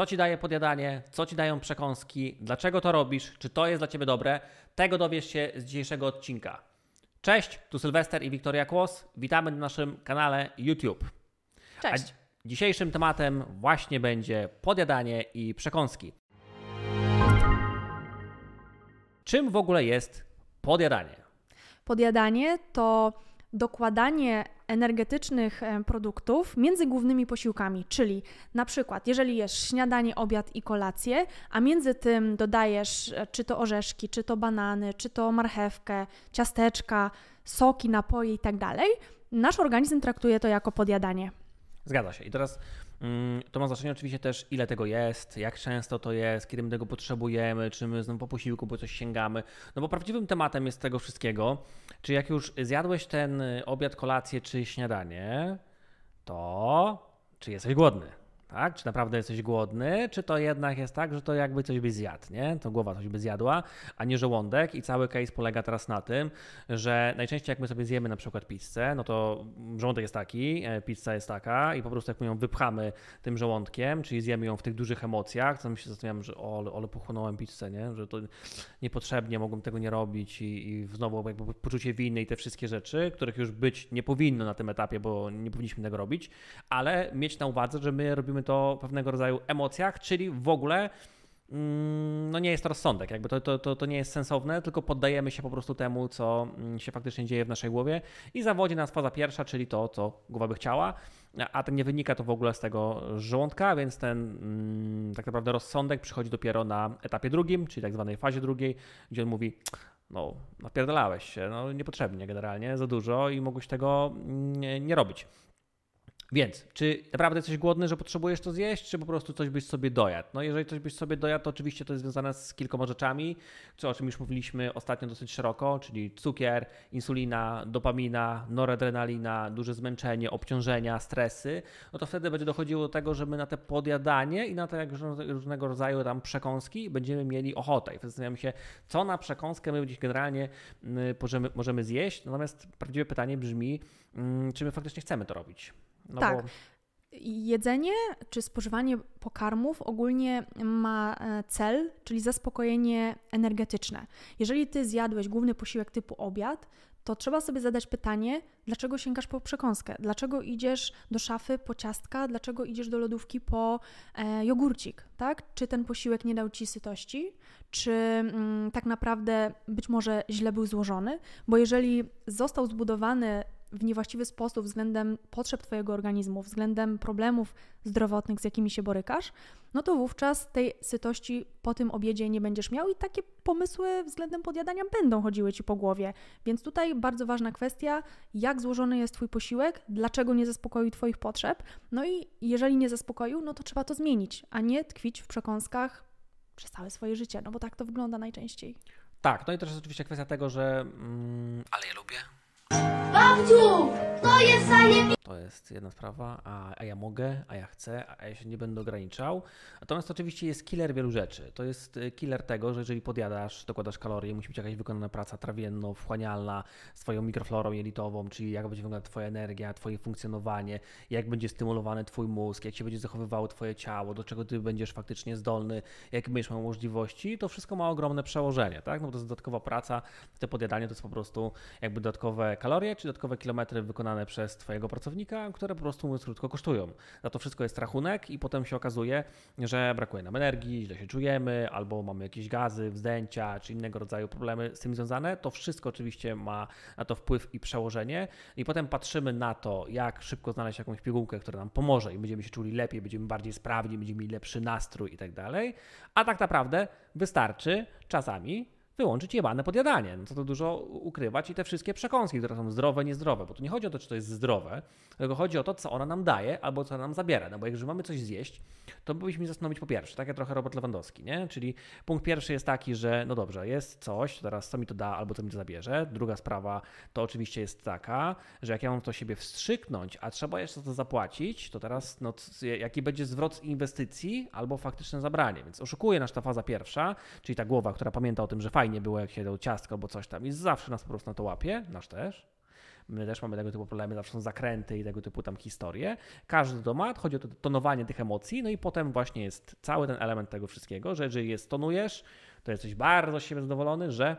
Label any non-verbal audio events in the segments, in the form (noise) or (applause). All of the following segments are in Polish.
Co ci daje podjadanie, co ci dają przekąski, dlaczego to robisz, czy to jest dla ciebie dobre, tego dowiesz się z dzisiejszego odcinka. Cześć, tu Sylwester i Wiktoria Kłos. Witamy na naszym kanale YouTube. Cześć. A dzisiejszym tematem właśnie będzie podjadanie i przekąski. Czym w ogóle jest podjadanie? Podjadanie to dokładanie energetycznych e, produktów między głównymi posiłkami, czyli na przykład jeżeli jesz śniadanie, obiad i kolację, a między tym dodajesz e, czy to orzeszki, czy to banany, czy to marchewkę, ciasteczka, soki, napoje i tak dalej, nasz organizm traktuje to jako podjadanie. Zgadza się. I teraz to ma znaczenie oczywiście też, ile tego jest, jak często to jest, kiedy my tego potrzebujemy, czy my znowu po posiłku po coś sięgamy. No bo prawdziwym tematem jest tego wszystkiego, czy jak już zjadłeś ten obiad, kolację czy śniadanie, to czy jesteś głodny? Tak? Czy naprawdę jesteś głodny, czy to jednak jest tak, że to jakby coś by zjadł, nie? To głowa coś by zjadła, a nie żołądek i cały case polega teraz na tym, że najczęściej jak my sobie zjemy na przykład pizzę, no to żołądek jest taki, e, pizza jest taka i po prostu jak my ją wypchamy tym żołądkiem, czyli zjemy ją w tych dużych emocjach, to mi się zastanawiam, że o, ale, ale pochłonąłem pizzę, nie? Że to niepotrzebnie mogłem tego nie robić i, i znowu jakby poczucie winy i te wszystkie rzeczy, których już być nie powinno na tym etapie, bo nie powinniśmy tego robić, ale mieć na uwadze, że my robimy to pewnego rodzaju emocjach, czyli w ogóle mm, no nie jest to rozsądek, jakby to, to, to, to nie jest sensowne, tylko poddajemy się po prostu temu, co mm, się faktycznie dzieje w naszej głowie i zawodzi nas faza pierwsza, czyli to, co głowa by chciała, a to nie wynika to w ogóle z tego żołądka, więc ten mm, tak naprawdę rozsądek przychodzi dopiero na etapie drugim, czyli tak zwanej fazie drugiej, gdzie on mówi, no napierdalałeś się, no niepotrzebnie generalnie, za dużo i mogłeś tego nie robić. Więc, czy naprawdę jesteś głodny, że potrzebujesz to zjeść, czy po prostu coś byś sobie dojadł? No jeżeli coś byś sobie dojadł, to oczywiście to jest związane z kilkoma rzeczami, co, o czym już mówiliśmy ostatnio dosyć szeroko, czyli cukier, insulina, dopamina, noradrenalina, duże zmęczenie, obciążenia, stresy, no to wtedy będzie dochodziło do tego, że my na te podjadanie i na te różnego rodzaju tam przekąski będziemy mieli ochotę. I wtedy zastanawiam się, co na przekąskę my generalnie mm, możemy, możemy zjeść. Natomiast prawdziwe pytanie brzmi, mm, czy my faktycznie chcemy to robić. No tak. Bo... Jedzenie czy spożywanie pokarmów ogólnie ma e, cel, czyli zaspokojenie energetyczne. Jeżeli ty zjadłeś główny posiłek typu obiad, to trzeba sobie zadać pytanie, dlaczego sięgasz po przekąskę? Dlaczego idziesz do szafy po ciastka? Dlaczego idziesz do lodówki po e, jogurcik? Tak? Czy ten posiłek nie dał ci sytości? Czy mm, tak naprawdę być może źle był złożony? Bo jeżeli został zbudowany w niewłaściwy sposób względem potrzeb Twojego organizmu, względem problemów zdrowotnych, z jakimi się borykasz, no to wówczas tej sytości po tym obiedzie nie będziesz miał i takie pomysły względem podjadania będą chodziły Ci po głowie. Więc tutaj bardzo ważna kwestia, jak złożony jest Twój posiłek, dlaczego nie zaspokoił Twoich potrzeb, no i jeżeli nie zaspokoił, no to trzeba to zmienić, a nie tkwić w przekąskach przez całe swoje życie, no bo tak to wygląda najczęściej. Tak, no i też jest oczywiście kwestia tego, że... Mm, ale ja lubię Babciu, to jest zajebiste. To jest jedna sprawa, a, a ja mogę, a ja chcę, a ja się nie będę ograniczał. Natomiast oczywiście jest killer wielu rzeczy. To jest y, killer tego, że jeżeli podjadasz, dokładasz kalorie, musi być jakaś wykonana praca trawienno-wchłanialna z Twoją mikroflorą jelitową, czyli jak będzie wyglądać Twoja energia, Twoje funkcjonowanie, jak będzie stymulowany Twój mózg, jak się będzie zachowywało Twoje ciało, do czego Ty będziesz faktycznie zdolny, jakie będziesz miał możliwości, to wszystko ma ogromne przełożenie, tak? No bo to jest dodatkowa praca, te podjadanie to jest po prostu jakby dodatkowe kalorie, czy dodatkowe kilometry wykonane przez Twojego pracownika, które po prostu mówiąc krótko kosztują. Za to wszystko jest rachunek i potem się okazuje, że brakuje nam energii, źle się czujemy, albo mamy jakieś gazy, wzdęcia, czy innego rodzaju problemy z tym związane. To wszystko oczywiście ma na to wpływ i przełożenie. I potem patrzymy na to, jak szybko znaleźć jakąś pigułkę, która nam pomoże i będziemy się czuli lepiej, będziemy bardziej sprawni, będziemy mieli lepszy nastrój i tak dalej. A tak naprawdę wystarczy czasami wyłączyć jebane podjadanie. No co to dużo ukrywać i te wszystkie przekąski, które są zdrowe, niezdrowe, bo tu nie chodzi o to, czy to jest zdrowe, tylko chodzi o to, co ona nam daje albo co nam zabiera. No bo jak już mamy coś zjeść, to powinniśmy zastanowić po pierwsze, tak jak trochę Robert Lewandowski, nie? Czyli punkt pierwszy jest taki, że no dobrze, jest coś, teraz co mi to da albo co mi to zabierze. Druga sprawa to oczywiście jest taka, że jak ja mam to siebie wstrzyknąć, a trzeba jeszcze to zapłacić, to teraz no, jaki będzie zwrot inwestycji albo faktyczne zabranie. Więc oszukuje nas ta faza pierwsza, czyli ta głowa, która pamięta o tym, że fajnie było jak się dał ciastko albo coś tam i zawsze nas po prostu na to łapie, nasz też My też mamy tego typu problemy, zawsze są zakręty i tego typu tam historie. Każdy to ma, chodzi o to tonowanie tych emocji, no i potem właśnie jest cały ten element tego wszystkiego, że jeżeli je stonujesz, to jesteś bardzo z siebie zadowolony, że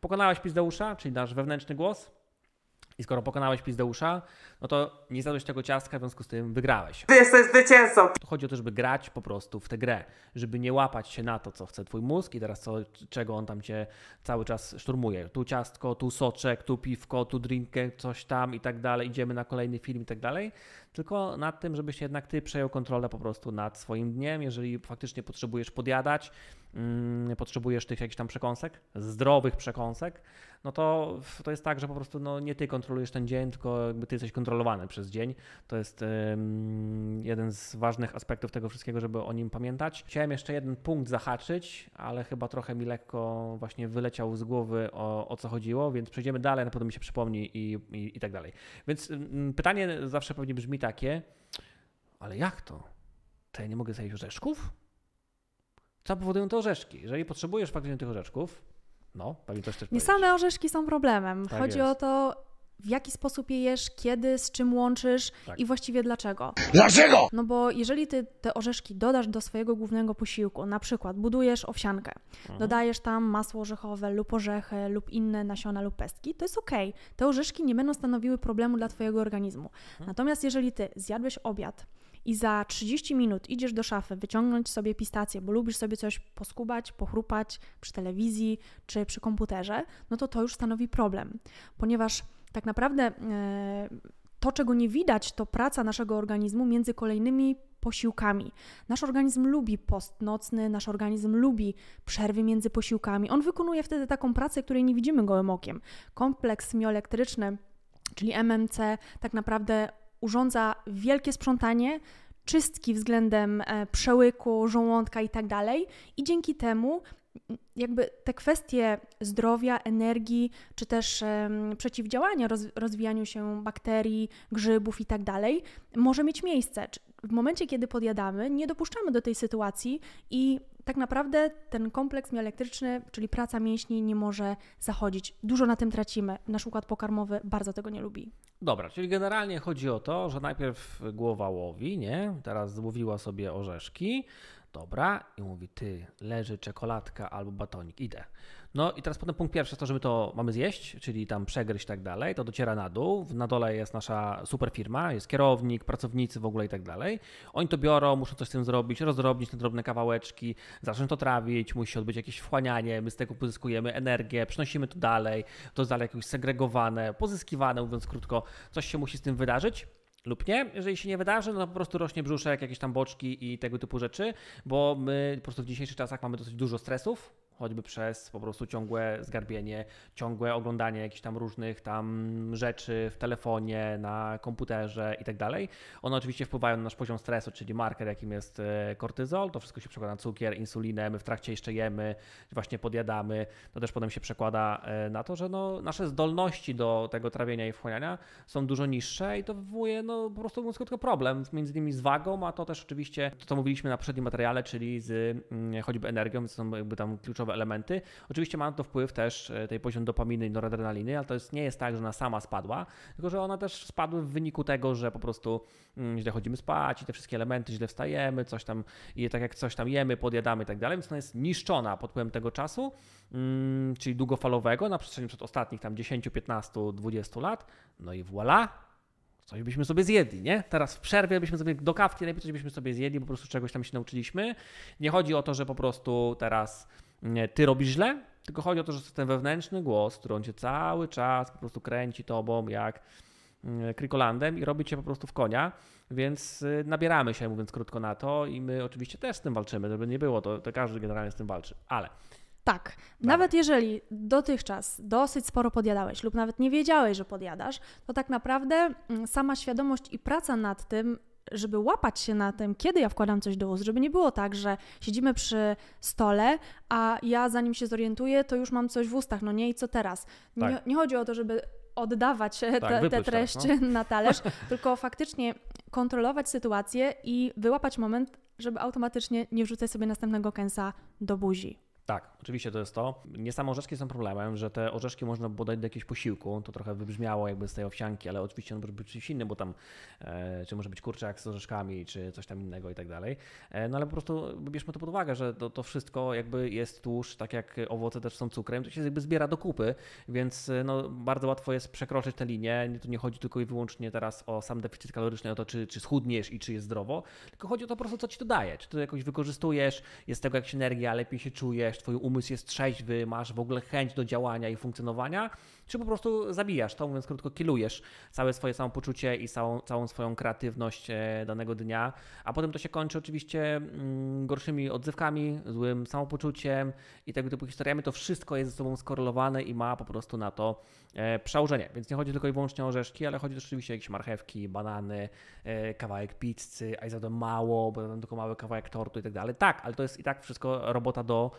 pokonałeś Pizdeusza, czyli nasz wewnętrzny głos, i skoro pokonałeś Pizdeusza, no to nie zjadłeś tego ciastka, w związku z tym wygrałeś. Ty jesteś zwycięzcą! Chodzi o to, żeby grać po prostu w tę grę, żeby nie łapać się na to, co chce twój mózg i teraz co, czego on tam cię cały czas szturmuje. Tu ciastko, tu soczek, tu piwko, tu drinkę, coś tam i tak dalej, idziemy na kolejny film i tak dalej, tylko nad tym, żebyś jednak ty przejął kontrolę po prostu nad swoim dniem, jeżeli faktycznie potrzebujesz podjadać, potrzebujesz tych jakichś tam przekąsek, zdrowych przekąsek, no to to jest tak, że po prostu no, nie ty kontrolujesz ten dzień, tylko jakby ty jesteś kontrolowany przez dzień. To jest jeden z ważnych aspektów tego wszystkiego, żeby o nim pamiętać. Chciałem jeszcze jeden punkt zahaczyć, ale chyba trochę mi lekko właśnie wyleciał z głowy o, o co chodziło, więc przejdziemy dalej, na pewno mi się przypomni i, i, i tak dalej. Więc pytanie zawsze pewnie brzmi takie, ale jak to? To ja nie mogę zjeść orzeszków? Co powodują te orzeszki? Jeżeli potrzebujesz faktycznie tych orzeszków, no, pewnie coś też Nie powiedzieć. same orzeszki są problemem. Tak Chodzi jest. o to, w jaki sposób je jesz, kiedy, z czym łączysz Tak. i właściwie dlaczego. Dlaczego? No bo jeżeli ty te orzeszki dodasz do swojego głównego posiłku, na przykład budujesz owsiankę, Mhm. dodajesz tam masło orzechowe lub orzechy lub inne nasiona lub pestki, to jest ok. Te orzeszki nie będą stanowiły problemu dla twojego organizmu. Mhm. Natomiast jeżeli ty zjadłeś obiad i za 30 minut idziesz do szafy wyciągnąć sobie pistację, bo lubisz sobie coś poskubać, pochrupać przy telewizji czy przy komputerze, no to to już stanowi problem, ponieważ tak naprawdę e, to, czego nie widać, to praca naszego organizmu między kolejnymi posiłkami. Nasz organizm lubi post nocny, nasz organizm lubi przerwy między posiłkami. On wykonuje wtedy taką pracę, której nie widzimy gołym okiem. Kompleks mioelektryczny, czyli MMC, tak naprawdę urządza wielkie sprzątanie, czystki względem e, przełyku, żołądka i tak dalej. I dzięki temu jakby te kwestie zdrowia, energii, czy też em, przeciwdziałania roz, rozwijaniu się bakterii, grzybów i tak dalej, może mieć miejsce. W momencie, kiedy podjadamy, nie dopuszczamy do tej sytuacji i tak naprawdę ten kompleks mioelektryczny, czyli praca mięśni, nie może zachodzić. Dużo na tym tracimy. Nasz układ pokarmowy bardzo tego nie lubi. Dobra, czyli generalnie chodzi o to, że najpierw głowa łowi, nie? Teraz złowiła sobie orzeszki. Dobra, i mówi, ty, leży czekoladka albo batonik, idę. No i teraz potem punkt pierwszy jest to, że my to mamy zjeść, czyli tam przegryźć i tak dalej, to dociera na dół, na dole jest nasza super firma, jest kierownik, pracownicy w ogóle i tak dalej. Oni to biorą, muszą coś z tym zrobić, rozdrobnić na drobne kawałeczki, zacząć to trawić, musi się odbyć jakieś wchłanianie, my z tego pozyskujemy energię, przynosimy to dalej, to jest dalej jakoś segregowane, pozyskiwane, mówiąc krótko, coś się musi z tym wydarzyć lub nie. Jeżeli się nie wydarzy, no to po prostu rośnie brzuszek, jakieś tam boczki i tego typu rzeczy, bo my po prostu w dzisiejszych czasach mamy dosyć dużo stresów, choćby przez po prostu ciągłe zgarbienie, ciągłe oglądanie jakichś tam różnych tam rzeczy w telefonie, na komputerze i tak dalej. One oczywiście wpływają na nasz poziom stresu, czyli marker, jakim jest e, kortyzol. To wszystko się przekłada na cukier, insulinę, my w trakcie jeszcze jemy, właśnie podjadamy. To też potem się przekłada e, na to, że no, nasze zdolności do tego trawienia i wchłaniania są dużo niższe i to wywołuje no, po prostu mówiąc krótko problem, między innymi z wagą, a to też oczywiście to, co mówiliśmy na poprzednim materiale, czyli z mm, choćby energią, więc są jakby tam kluczowe elementy. Oczywiście ma to wpływ też e, tej poziom dopaminy i noradrenaliny, ale to jest, nie jest tak, że ona sama spadła, tylko że ona też spadły w wyniku tego, że po prostu mm, źle chodzimy spać i te wszystkie elementy, źle wstajemy, coś tam i tak jak coś tam jemy, podjadamy i tak dalej, więc ona jest niszczona pod wpływem tego czasu, mm, czyli długofalowego na przestrzeni przed ostatnich tam 10, 15, 20 lat. No i voilà, coś byśmy sobie zjedli, nie? Teraz w przerwie byśmy sobie do kawki najpierw coś byśmy sobie zjedli, po prostu czegoś tam się nauczyliśmy. Nie chodzi o to, że po prostu teraz ty robisz źle, tylko chodzi o to, że to jest ten wewnętrzny głos, który on cię cały czas po prostu kręci tobą jak mm, krikolandem i robi cię po prostu w konia, więc y, nabieramy się, mówiąc krótko na to i my oczywiście też z tym walczymy, żeby nie było, to, to każdy generalnie z tym walczy, ale Tak, nawet jeżeli dotychczas dosyć sporo podjadałeś lub nawet nie wiedziałeś, że podjadasz, to tak naprawdę mm, sama świadomość i praca nad tym, żeby łapać się na tym, kiedy ja wkładam coś do ust, żeby nie było tak, że siedzimy przy stole, a ja zanim się zorientuję, to już mam coś w ustach, no nie i co teraz? Nie, Tak. nie chodzi o to, żeby oddawać e, te, te teraz, treści no. (laughs) na talerz, tylko faktycznie kontrolować sytuację i wyłapać moment, żeby automatycznie nie wrzucać sobie następnego kęsa do buzi. Tak, oczywiście to jest to. Nie same orzeszki są problemem, że te orzeszki można podać do jakiegoś posiłku. To trochę wybrzmiało jakby z tej owsianki, ale oczywiście on może być czymś innym, bo tam e, czy może być kurczak z orzeszkami, czy coś tam innego i tak dalej. E, no ale po prostu bierzmy to pod uwagę, że to, to wszystko jakby jest tłuszcz, tak jak owoce też są cukrem, to się jakby zbiera do kupy, więc e, no, bardzo łatwo jest przekroczyć tę linię. To nie chodzi tylko i wyłącznie teraz o sam deficyt kaloryczny, o to, czy, czy schudniesz i czy jest zdrowo, tylko chodzi o to po prostu, co ci to daje. Czy to jakoś wykorzystujesz, jest tego jakaś energia, lepiej się czujesz, twój umysł jest trzeźwy, masz w ogóle chęć do działania i funkcjonowania, czy po prostu zabijasz to, mówiąc krótko, kilujesz całe swoje samopoczucie i całą, całą swoją kreatywność e, danego dnia, a potem to się kończy oczywiście mm, gorszymi odzywkami, złym samopoczuciem i tego typu historiami. To wszystko jest ze sobą skorelowane i ma po prostu na to e, przełożenie. Więc nie chodzi tylko i wyłącznie o orzeszki, ale chodzi też oczywiście o jakieś marchewki, banany, e, kawałek pizzy, a i za to mało, bo tam tylko mały kawałek tortu i tak dalej. Tak, ale to jest i tak wszystko robota do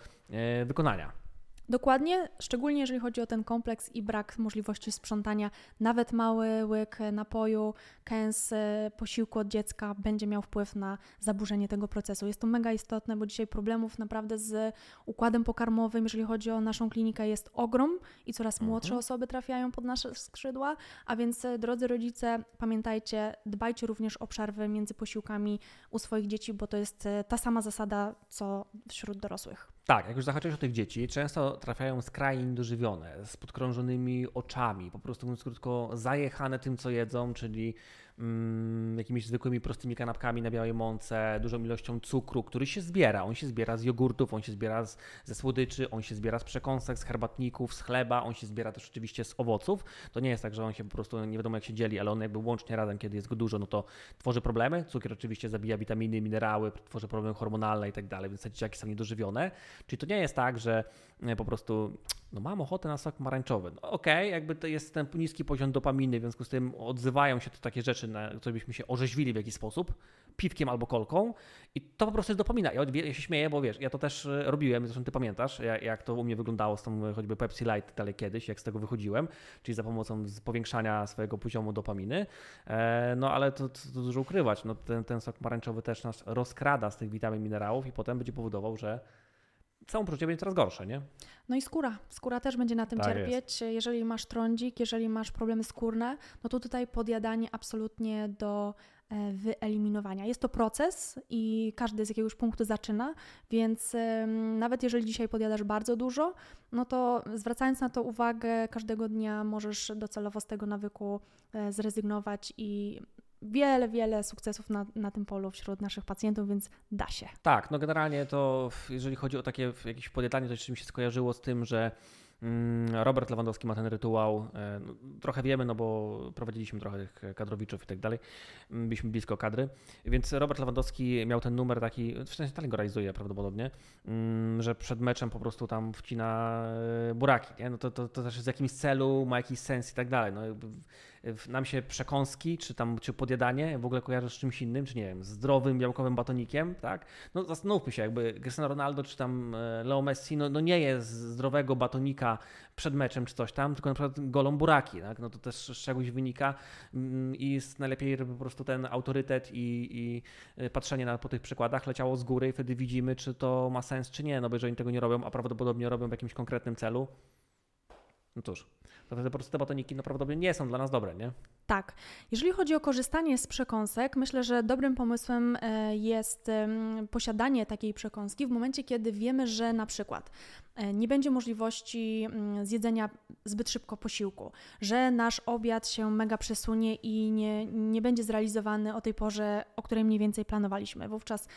wykonania. Dokładnie, szczególnie jeżeli chodzi o ten kompleks i brak możliwości sprzątania, nawet mały łyk napoju, kęs e, posiłku od dziecka będzie miał wpływ na zaburzenie tego procesu. Jest to mega istotne, bo dzisiaj problemów naprawdę z układem pokarmowym, jeżeli chodzi o naszą klinikę, jest ogrom i coraz mhm. młodsze osoby trafiają pod nasze skrzydła. A więc, e, drodzy rodzice, pamiętajcie, dbajcie również o przerwy między posiłkami u swoich dzieci, bo to jest e, ta sama zasada, co wśród dorosłych. Tak, jak już zahaczyłeś o tych dzieci, często trafiają skrajnie niedożywione, z podkrążonymi oczami, po prostu mówiąc krótko, zajechane tym, co jedzą, czyli mm, jakimiś zwykłymi, prostymi kanapkami na białej mące, dużą ilością cukru, który się zbiera. On się zbiera z jogurtów, on się zbiera z, ze słodyczy, on się zbiera z przekąsek, z herbatników, z chleba, on się zbiera też oczywiście z owoców. To nie jest tak, że on się po prostu nie wiadomo jak się dzieli, ale on jakby łącznie razem, kiedy jest go dużo, no to tworzy problemy. Cukier oczywiście zabija witaminy, minerały, tworzy problemy hormonalne i tak dalej, więc te dzieciaki są niedożywione. Czyli to nie jest tak, że e, po prostu no mam ochotę na sok marańczowy. No okej, okay, jakby to jest ten niski poziom dopaminy, w związku z tym odzywają się to takie rzeczy, na które byśmy się orzeźwili w jakiś sposób, piwkiem albo kolką i to po prostu jest dopamina. Ja, ja się śmieję, bo wiesz, ja to też e, robiłem, zresztą ty pamiętasz, jak, jak to u mnie wyglądało z tą choćby Pepsi Light dalej kiedyś, jak z tego wychodziłem, czyli za pomocą powiększania swojego poziomu dopaminy, e, no ale to, to, to dużo ukrywać, no ten, ten sok marańczowy też nas rozkrada z tych witamin, minerałów i potem będzie powodował, że samopoczucie będzie coraz gorsze, nie? No i skóra. Skóra też będzie na tym tak cierpieć. Jest. Jeżeli masz trądzik, jeżeli masz problemy skórne, no to tutaj podjadanie absolutnie do e, wyeliminowania. Jest to proces i każdy z jakiegoś punktu zaczyna, więc nawet jeżeli dzisiaj podjadasz bardzo dużo, no to zwracając na to uwagę, każdego dnia możesz docelowo z tego nawyku e, zrezygnować i wiele, wiele sukcesów na, na tym polu wśród naszych pacjentów, więc da się. Tak, no generalnie to jeżeli chodzi o takie jakieś podjadanie, to mi się skojarzyło z tym, że mm, Robert Lewandowski ma ten rytuał. E, no, trochę wiemy, no bo prowadziliśmy trochę tych kadrowiczów i tak dalej. Mm, byliśmy blisko kadry. Więc Robert Lewandowski miał ten numer taki, w sensie dalej go realizuje prawdopodobnie, mm, że przed meczem po prostu tam wcina e, buraki. Nie? No to, to, to też z jakimś celu, ma jakiś sens i tak dalej. No, nam się przekąski, czy tam czy podjadanie w ogóle kojarzy z czymś innym, czy nie wiem, zdrowym, białkowym batonikiem, tak? No zastanówmy się, jakby Cristiano Ronaldo, czy tam e, Leo Messi, no, no nie jest zdrowego batonika przed meczem, czy coś tam, tylko na przykład golą buraki, tak? No to też z czegoś wynika mm, i jest najlepiej, żeby po prostu ten autorytet i, i e, patrzenie na, po tych przykładach leciało z góry i wtedy widzimy, czy to ma sens, czy nie, no bo jeżeli tego nie robią, a prawdopodobnie robią w jakimś konkretnym celu, no cóż to wtedy po prostu te batoniki no, prawdopodobnie nie są dla nas dobre, nie? Tak. Jeżeli chodzi o korzystanie z przekąsek, myślę, że dobrym pomysłem e, jest posiadanie takiej przekąski w momencie, kiedy wiemy, że na przykład e, nie będzie możliwości mm, zjedzenia zbyt szybko posiłku, że nasz obiad się mega przesunie i nie, nie będzie zrealizowany o tej porze, o której mniej więcej planowaliśmy. Wówczas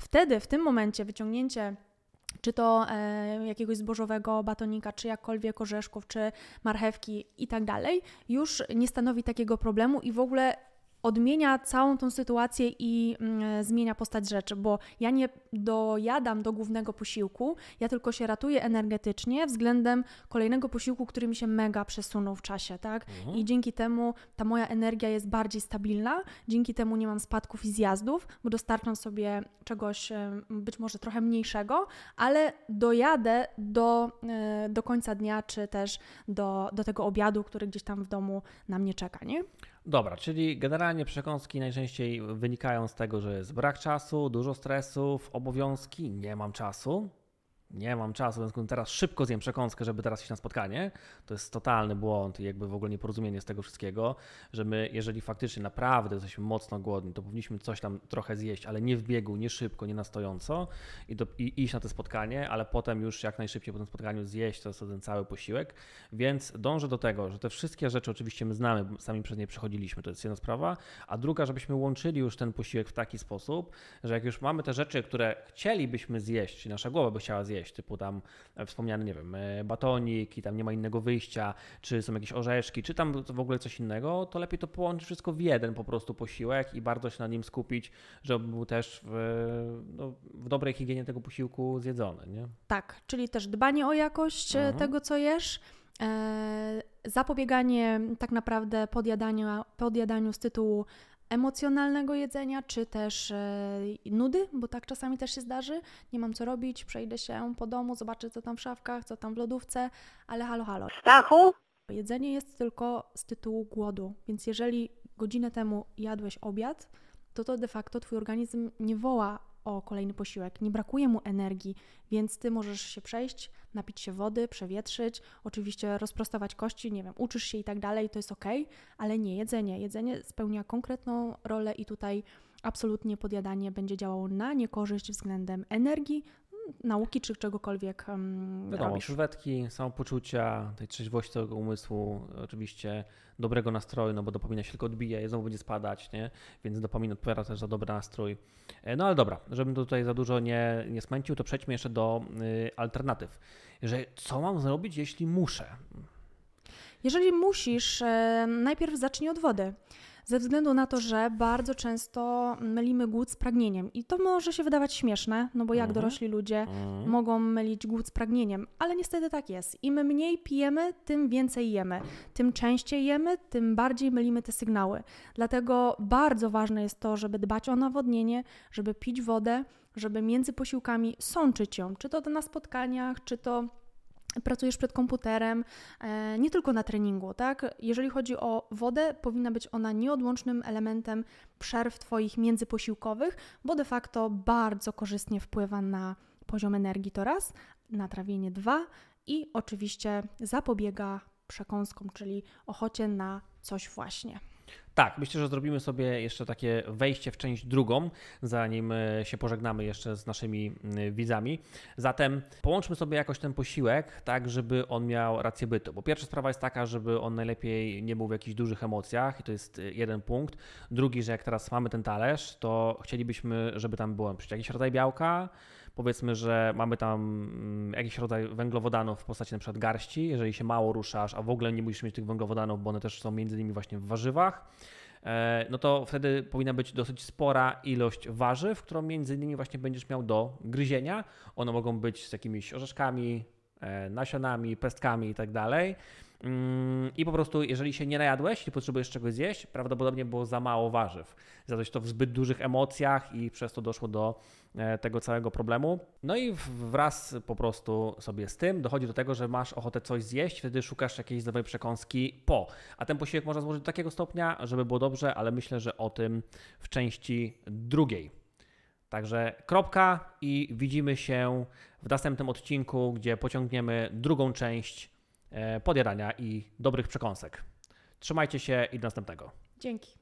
wtedy, w tym momencie wyciągnięcie czy to e, jakiegoś zbożowego batonika, czy jakkolwiek orzeszków, czy marchewki i tak dalej, już nie stanowi takiego problemu i w ogóle odmienia całą tą sytuację i mm, zmienia postać rzeczy, bo ja nie dojadam do głównego posiłku, ja tylko się ratuję energetycznie względem kolejnego posiłku, który mi się mega przesunął w czasie, tak? Mhm. I dzięki temu ta moja energia jest bardziej stabilna, dzięki temu nie mam spadków i zjazdów, bo dostarczam sobie czegoś być może trochę mniejszego, ale dojadę do, e, do końca dnia, czy też do, do tego obiadu, który gdzieś tam w domu na mnie czeka, nie? Dobra, czyli generalnie przekąski najczęściej wynikają z tego, że jest brak czasu, dużo stresów, obowiązki, nie mam czasu. Nie mam czasu, w związku z teraz szybko zjem przekąskę, żeby teraz iść na spotkanie, to jest totalny błąd i jakby w ogóle nieporozumienie z tego wszystkiego, że my, jeżeli faktycznie naprawdę jesteśmy mocno głodni, to powinniśmy coś tam trochę zjeść, ale nie w biegu, nie szybko, nie na stojąco i, do, i iść na to spotkanie, ale potem już jak najszybciej po tym spotkaniu zjeść to jest ten cały posiłek, więc dążę do tego, że te wszystkie rzeczy oczywiście my znamy, sami przez nie przechodziliśmy, to jest jedna sprawa, a druga, żebyśmy łączyli już ten posiłek w taki sposób, że jak już mamy te rzeczy, które chcielibyśmy zjeść, czyli nasza głowa by chciała zjeść, typu tam e, wspomniany, nie wiem, e, batonik i tam nie ma innego wyjścia, czy są jakieś orzeszki, czy tam w ogóle coś innego, to lepiej to połączyć wszystko w jeden po prostu posiłek i bardzo się na nim skupić, żeby był też w, no, w dobrej higienie tego posiłku zjedzony, nie? Tak, czyli też dbanie o jakość e, Mhm. tego, co jesz, zapobieganie tak naprawdę podjadaniu, podjadaniu z tytułu emocjonalnego jedzenia, czy też e, nudy, bo tak czasami też się zdarzy. Nie mam co robić, przejdę się po domu, zobaczę co tam w szafkach, co tam w lodówce, ale halo, halo. Stachu? Jedzenie jest tylko z tytułu głodu, więc jeżeli godzinę temu jadłeś obiad, to to de facto twój organizm nie woła o kolejny posiłek, nie brakuje mu energii, więc ty możesz się przejść, napić się wody, przewietrzyć, oczywiście rozprostować kości, nie wiem, uczysz się i tak dalej, to jest ok, ale nie jedzenie. Jedzenie spełnia konkretną rolę i tutaj absolutnie podjadanie będzie działało na niekorzyść względem energii, nauki czy czegokolwiek um, Wiadomo, robisz. sylwetki, samopoczucia, tej trzeźwości całego umysłu, oczywiście dobrego nastroju, no bo dopamina się tylko odbija i znowu będzie spadać, nie? Więc dopamin odpowiada też za dobry nastrój. E, No ale dobra, żebym tutaj za dużo nie, nie smęcił, to przejdźmy jeszcze do y, alternatyw. Że co mam zrobić, jeśli muszę? Jeżeli musisz, e, najpierw zacznij od wody. Ze względu na to, że bardzo często mylimy głód z pragnieniem. I to może się wydawać śmieszne, no bo jak Mhm. dorośli ludzie Mm. mogą mylić głód z pragnieniem, ale niestety tak jest. Im mniej pijemy, tym więcej jemy. Tym częściej jemy, tym bardziej mylimy te sygnały. Dlatego bardzo ważne jest to, żeby dbać o nawodnienie, żeby pić wodę, żeby między posiłkami sączyć ją, czy to na spotkaniach, czy to pracujesz przed komputerem, e, nie tylko na treningu, tak? Jeżeli chodzi o wodę, powinna być ona nieodłącznym elementem przerw Twoich międzyposiłkowych, bo de facto bardzo korzystnie wpływa na poziom energii to raz, na trawienie dwa i oczywiście zapobiega przekąskom, czyli ochocie na coś właśnie. Tak, myślę, że zrobimy sobie jeszcze takie wejście w część drugą, zanim e, się pożegnamy jeszcze z naszymi widzami. Zatem połączmy sobie jakoś ten posiłek, tak, żeby on miał rację bytu. Bo pierwsza sprawa jest taka, żeby on najlepiej nie był w jakichś dużych emocjach, i to jest e, jeden punkt. Drugi, że jak teraz mamy ten talerz, to chcielibyśmy, żeby tam było jakiś rodzaj białka, powiedzmy, że mamy tam mm, jakiś rodzaj węglowodanów w postaci przykład garści, jeżeli się mało ruszasz, a w ogóle nie musisz mieć tych węglowodanów, bo one też są między innymi właśnie w warzywach, e, no to wtedy powinna być dosyć spora ilość warzyw, którą między innymi właśnie będziesz miał do gryzienia. One mogą być z jakimiś orzeszkami, e, nasionami, pestkami i tak I po prostu, jeżeli się nie najadłeś i potrzebujesz czegoś zjeść, prawdopodobnie było za mało warzyw. Zjadłeś to w zbyt dużych emocjach i przez to doszło do e, tego całego problemu. No i wraz po prostu sobie z tym dochodzi do tego, że masz ochotę coś zjeść, wtedy szukasz jakiejś zdrowej przekąski po. A ten posiłek można złożyć do takiego stopnia, żeby było dobrze, ale myślę, że o tym w części drugiej. Także kropka i widzimy się w następnym odcinku, gdzie pociągniemy drugą część e, podjarania i dobrych przekąsek. Trzymajcie się i do następnego. Dzięki.